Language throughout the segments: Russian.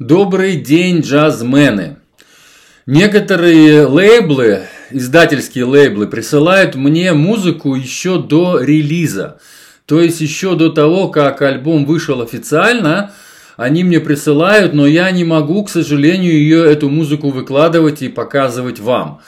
Добрый день, джазмены! Некоторые лейблы, издательские лейблы, присылают мне музыку еще до релиза. То есть еще до того, как альбом вышел официально, они мне присылают, но я не могу, к сожалению, ее, эту музыку выкладывать и показывать вам.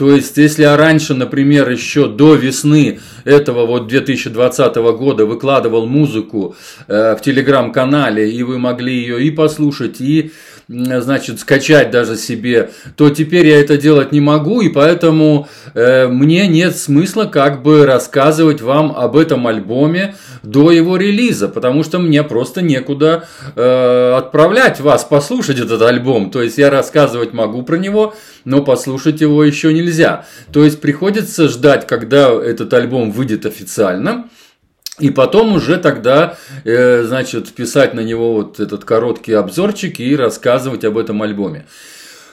То есть, если я раньше, например, еще до весны этого вот 2020 года выкладывал музыку э, в телеграм-канале, и вы могли ее и послушать, и значит, скачать даже себе, то теперь я это делать не могу, и поэтому э, мне нет смысла как бы рассказывать вам об этом альбоме до его релиза, потому что мне просто некуда э, отправлять вас послушать этот альбом. То есть я рассказывать могу про него, но послушать его еще нельзя. То есть приходится ждать, когда этот альбом выйдет официально. И потом уже тогда, э, значит, писать на него вот этот короткий обзорчик и рассказывать об этом альбоме.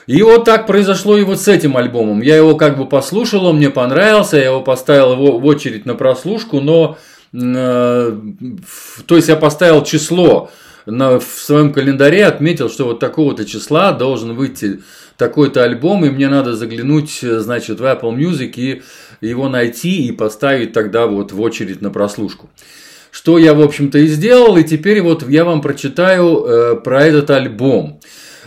И вот так произошло и вот с этим альбомом. Я его как бы послушал, он мне понравился, я его поставил в очередь на прослушку, но... Э, то есть я поставил число на, в своем календаре, отметил, что вот такого-то числа должен выйти такой-то альбом, и мне надо заглянуть, значит, в Apple Music и его найти и поставить тогда вот в очередь на прослушку. Что я, в общем-то, и сделал, и теперь вот я вам прочитаю э, про этот альбом.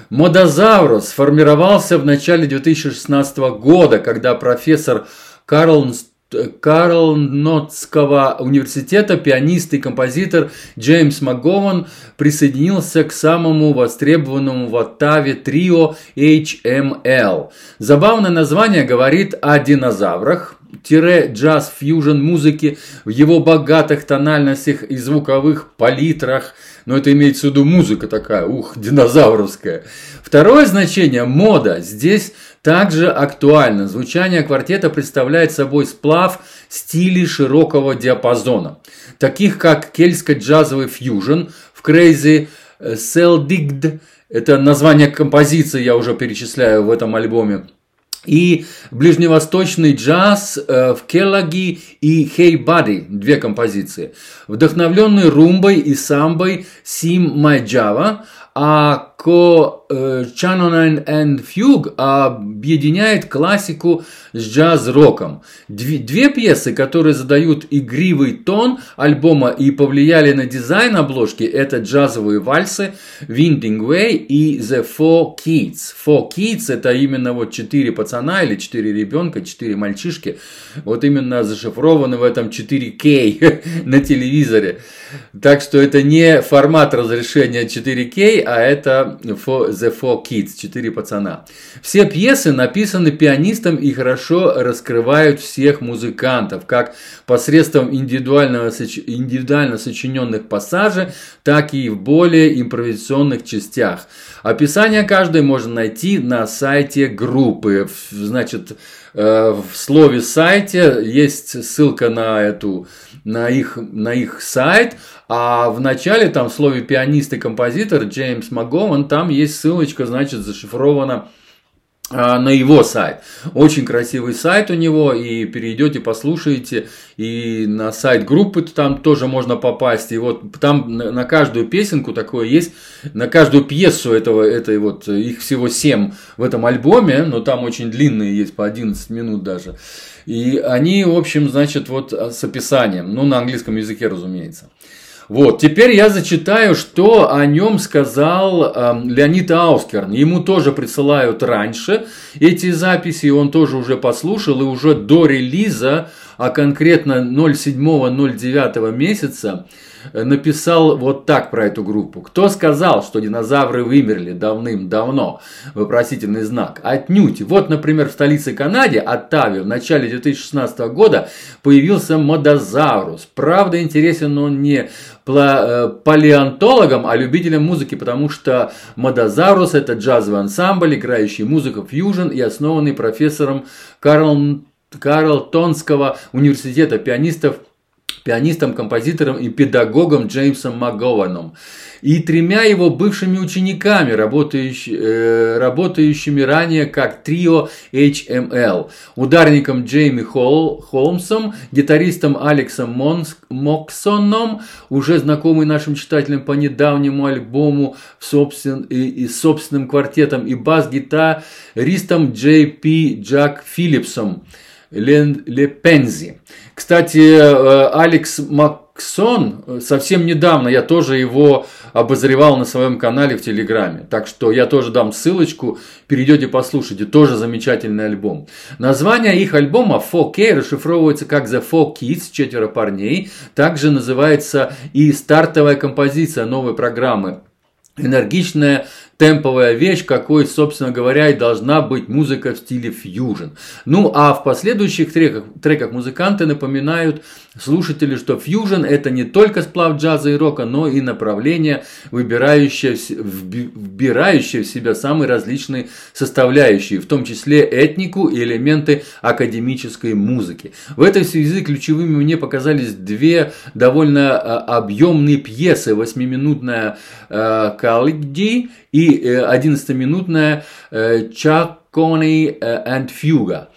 Модозаврус сформировался в начале 2016 года, когда профессор Карл Карл Нотского университета пианист и композитор Джеймс МакГован присоединился к самому востребованному в Оттаве трио HML. Забавное название говорит о динозаврах, джаз фьюжн музыки в его богатых тональностях и звуковых палитрах. Но это имеется в виду музыка такая, ух, динозавровская. Второе значение – мода. Здесь также актуально. Звучание квартета представляет собой сплав стилей широкого диапазона, таких как кельтско-джазовый фьюжн в Crazy Seldigd, это название композиции я уже перечисляю в этом альбоме, и ближневосточный джаз э, в Келлаги и Hey Buddy, две композиции. Вдохновленный румбой и самбой My Java, а Ко Channel and Fugue объединяет классику с джаз-роком. Две, две пьесы, которые задают игривый тон альбома и повлияли на дизайн обложки, это джазовые вальсы Winding Way и The Four Kids. Four Kids это именно вот четыре пацана или четыре ребенка, четыре мальчишки. Вот именно зашифрованы в этом 4K на телевизоре. Так что это не формат разрешения 4K, а это The Four Kids, четыре пацана. Все пьесы написаны пианистом и хорошо раскрывают всех музыкантов, как посредством индивидуального, индивидуально сочиненных пассажей, так и в более импровизационных частях. Описание каждой можно найти на сайте группы. Значит, э, в слове сайте есть ссылка на эту на их, на их сайт, а в начале там в слове пианист и композитор Джеймс МакГован, там есть ссылочка, значит, зашифрована а, на его сайт. Очень красивый сайт у него, и перейдете, послушаете, и на сайт группы там тоже можно попасть, и вот там на каждую песенку такое есть, на каждую пьесу этого, этой вот, их всего 7 в этом альбоме, но там очень длинные есть, по 11 минут даже, и они, в общем, значит, вот с описанием, ну, на английском языке, разумеется. Вот, теперь я зачитаю, что о нем сказал э, Леонид Аускерн. Ему тоже присылают раньше эти записи, он тоже уже послушал, и уже до релиза, а конкретно 07-09 месяца, написал вот так про эту группу. Кто сказал, что динозавры вымерли давным-давно? Вопросительный знак. Отнюдь. Вот, например, в столице Канаде, Оттаве, в начале 2016 года появился модозаврус. Правда, интересен он не э, палеонтологам, а любителям музыки, потому что Модозаврус это джазовый ансамбль, играющий музыку фьюжн и основанный профессором Карл, Карлтонского университета пианистов пианистом, композитором и педагогом Джеймсом МакГованом и тремя его бывшими учениками, работающими, э, работающими ранее как трио HML, ударником Джейми Холл, Холмсом, гитаристом Алексом Монс, Моксоном, уже знакомый нашим читателям по недавнему альбому собствен, и, и собственным квартетом, и бас-гитаристом Джей Пи Джак Филлипсом. Лепензи. Кстати, э, Алекс Максон, э, совсем недавно я тоже его обозревал на своем канале в Телеграме. Так что я тоже дам ссылочку, перейдете послушайте. Тоже замечательный альбом. Название их альбома 4K расшифровывается как The Four Kids, четверо парней. Также называется и стартовая композиция новой программы энергичная темповая вещь, какой, собственно говоря, и должна быть музыка в стиле фьюжн. Ну, а в последующих треках, треках музыканты напоминают слушателю, что фьюжн это не только сплав джаза и рока, но и направление, выбирающее, вбирающее в себя самые различные составляющие, в том числе этнику и элементы академической музыки. В этой связи ключевыми мне показались две довольно а, объемные пьесы. Восьмиминутная э, «Калигди» и 11-минутная Чакони and Fuga.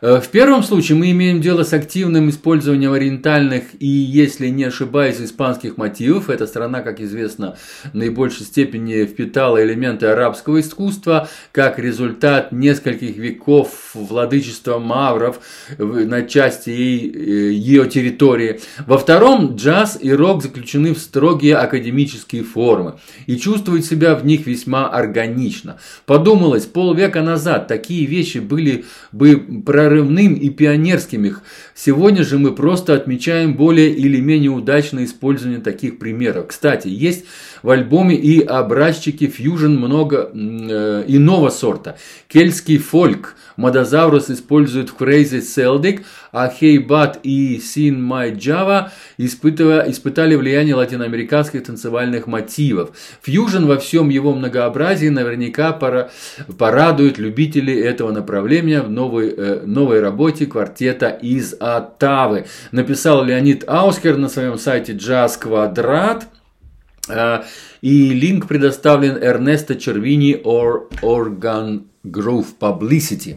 Э, в первом случае мы имеем дело с активным использованием ориентальных и, если не ошибаюсь, испанских мотивов. Эта страна, как известно, в наибольшей степени впитала элементы арабского искусства как результат нескольких веков владычества мавров на части э, ее территории. Во втором джаз и рок заключены в строгие академические формы и чувствуют себя в них весьма органично. Подумалось, полвека назад такие вещи были бы прорывными прорывным и пионерским их. Сегодня же мы просто отмечаем более или менее удачное использование таких примеров. Кстати, есть в альбоме и образчики фьюжн много э, иного сорта. Кельтский фольк Модозаврус использует в Crazy Celtic, а Хейбат и My Java испытали влияние латиноамериканских танцевальных мотивов. Фьюжн во всем его многообразии наверняка пора, порадует любителей этого направления в новой, э, новой работе квартета из Оттавы. Написал Леонид Аускер на своем сайте Jazz Quadrat. Э, и линк предоставлен Эрнесто Червини or Organ Grove Publicity.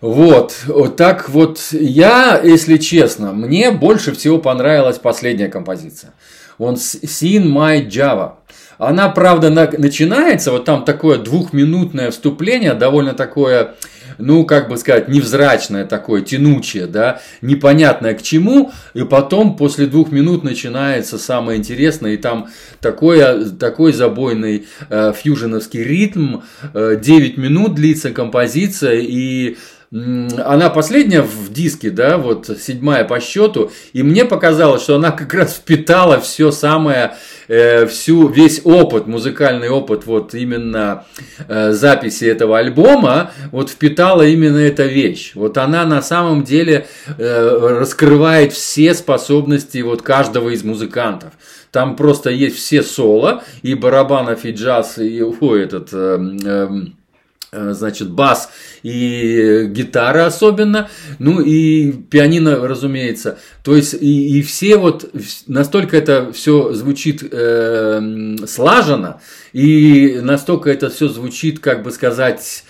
Вот, так вот я, если честно, мне больше всего понравилась последняя композиция. Он Sin My Java. Она, правда, на, начинается, вот там такое двухминутное вступление, довольно такое ну, как бы сказать, невзрачное такое, тянучее, да, непонятное к чему, и потом после двух минут начинается самое интересное, и там такой, такой забойный э, фьюженовский ритм, э, 9 минут длится композиция, и она последняя в диске, да, вот седьмая по счету, и мне показалось, что она как раз впитала все самое, э, всю, весь опыт, музыкальный опыт вот именно э, записи этого альбома, вот впитала именно эта вещь. Вот она на самом деле э, раскрывает все способности вот каждого из музыкантов. Там просто есть все соло, и барабанов, и джаз, и о, этот... Э, Э, значит, бас и гитара особенно, ну и пианино, разумеется. То есть и, и все вот настолько это все звучит э, слаженно, и настолько это все звучит, как бы сказать,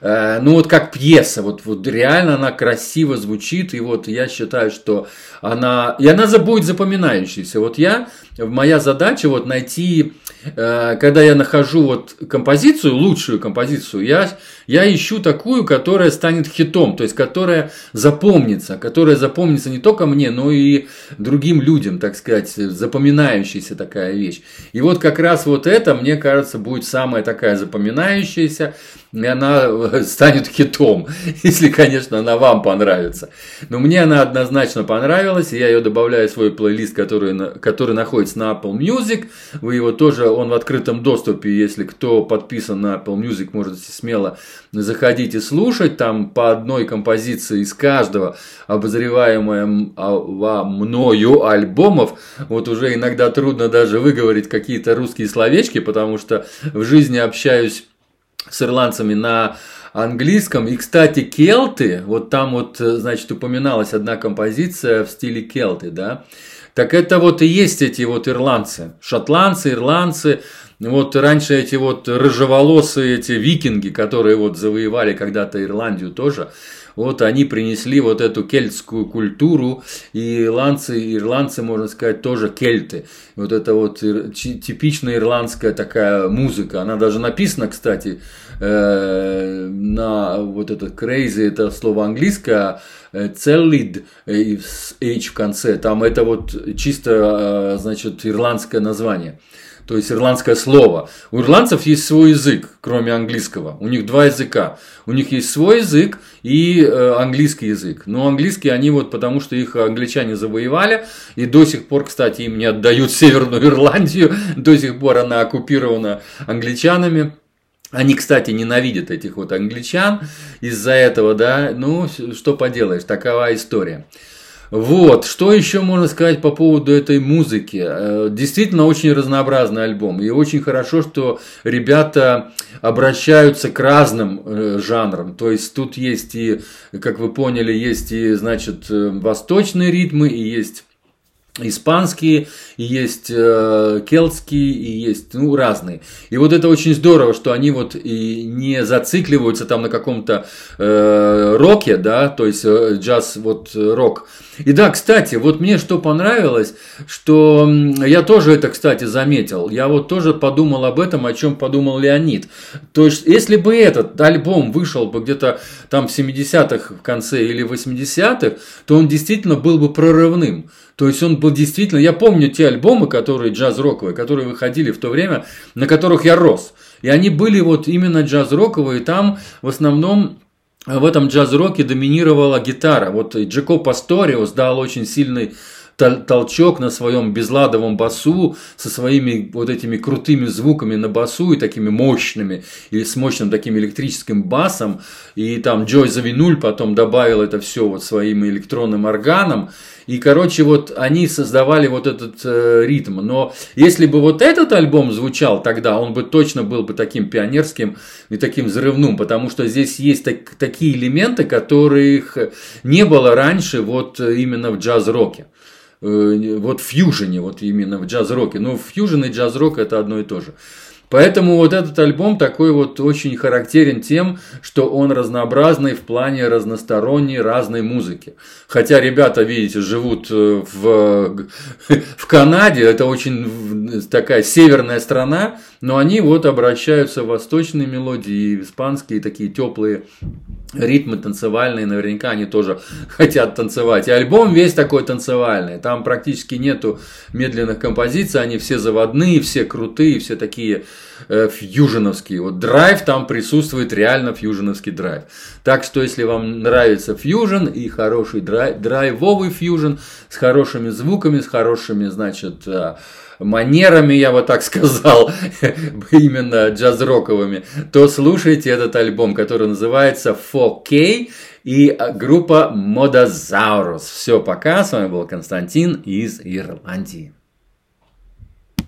э, ну вот как пьеса, вот, вот реально она красиво звучит, и вот я считаю, что она, и она будет запоминающейся. Вот я, моя задача вот найти Э, когда я нахожу вот композицию, лучшую композицию, я, я ищу такую, которая станет хитом, то есть которая запомнится, которая запомнится не только мне, но и другим людям, так сказать, запоминающаяся такая вещь. И вот как раз вот это, мне кажется, будет самая такая запоминающаяся, и она станет хитом, если, конечно, она вам понравится. Но мне она однозначно понравилась, и я ее добавляю в свой плейлист, который, который находится на Apple Music. Вы его тоже, он в открытом доступе, если кто подписан на Apple Music, можете смело заходить и слушать. Там по одной композиции из каждого обозреваемого а, мною альбомов. Вот уже иногда трудно даже выговорить какие-то русские словечки, потому что в жизни общаюсь с ирландцами на английском. И, кстати, келты, вот там вот, значит, упоминалась одна композиция в стиле келты, да, так это вот и есть эти вот ирландцы, шотландцы, ирландцы, вот раньше эти вот рыжеволосые эти викинги, которые вот завоевали когда-то Ирландию тоже, вот они принесли вот эту кельтскую культуру, и ирландцы, ирландцы, можно сказать, тоже кельты. Вот это вот типичная ирландская такая музыка, она даже написана, кстати, э, на вот это crazy, это слово английское, э, целлид э, H в конце, там это вот чисто, значит, ирландское название то есть ирландское слово. У ирландцев есть свой язык, кроме английского. У них два языка. У них есть свой язык и э, английский язык. Но английский они вот потому, что их англичане завоевали, и до сих пор, кстати, им не отдают Северную Ирландию, до сих пор она оккупирована англичанами. Они, кстати, ненавидят этих вот англичан из-за этого, да, ну, что поделаешь, такова история. Вот, что еще можно сказать по поводу этой музыки? Э, действительно очень разнообразный альбом. И очень хорошо, что ребята обращаются к разным э, жанрам. То есть тут есть и, как вы поняли, есть и, значит, э, восточные ритмы, и есть испанские, и есть э, келтские, и есть, ну, разные. И вот это очень здорово, что они вот и не зацикливаются там на каком-то э, роке, да, то есть э, джаз, вот рок. И да, кстати, вот мне что понравилось, что я тоже это, кстати, заметил. Я вот тоже подумал об этом, о чем подумал Леонид. То есть, если бы этот альбом вышел бы где-то там в 70-х в конце или 80-х, то он действительно был бы прорывным. То есть он был действительно, я помню те альбомы, которые джаз-роковые, которые выходили в то время, на которых я рос. И они были вот именно джаз-роковые, там в основном в этом джаз-роке доминировала гитара. Вот Джеко Пасториус дал очень сильный толчок на своем безладовом басу со своими вот этими крутыми звуками на басу и такими мощными, или с мощным таким электрическим басом. И там Джой Завинуль потом добавил это все вот своим электронным органом. И, короче, вот они создавали вот этот э, ритм. Но если бы вот этот альбом звучал тогда, он бы точно был бы таким пионерским и таким взрывным, потому что здесь есть так, такие элементы, которых не было раньше вот именно в джаз-роке. Э, вот фьюжене, вот именно в джаз-роке. Но фьюжен и джаз-рок это одно и то же. Поэтому вот этот альбом такой вот очень характерен тем, что он разнообразный в плане разносторонней разной музыки. Хотя ребята, видите, живут э, в, в Канаде, это очень такая северная страна, но они вот обращаются в восточные мелодии, испанские такие теплые ритмы танцевальные, наверняка они тоже хотят танцевать. И альбом весь такой танцевальный, там практически нету медленных композиций, они все заводные, все крутые, все такие э, фьюженовские. Вот драйв там присутствует реально фьюженовский драйв. Так что если вам нравится фьюжен и хороший драйв, драйвовый фьюжен с хорошими звуками, с хорошими, значит, э, манерами, я бы так сказал, именно джаз-роковыми, то слушайте этот альбом, который называется 4K и группа Модозаурус. Все, пока. С вами был Константин из Ирландии.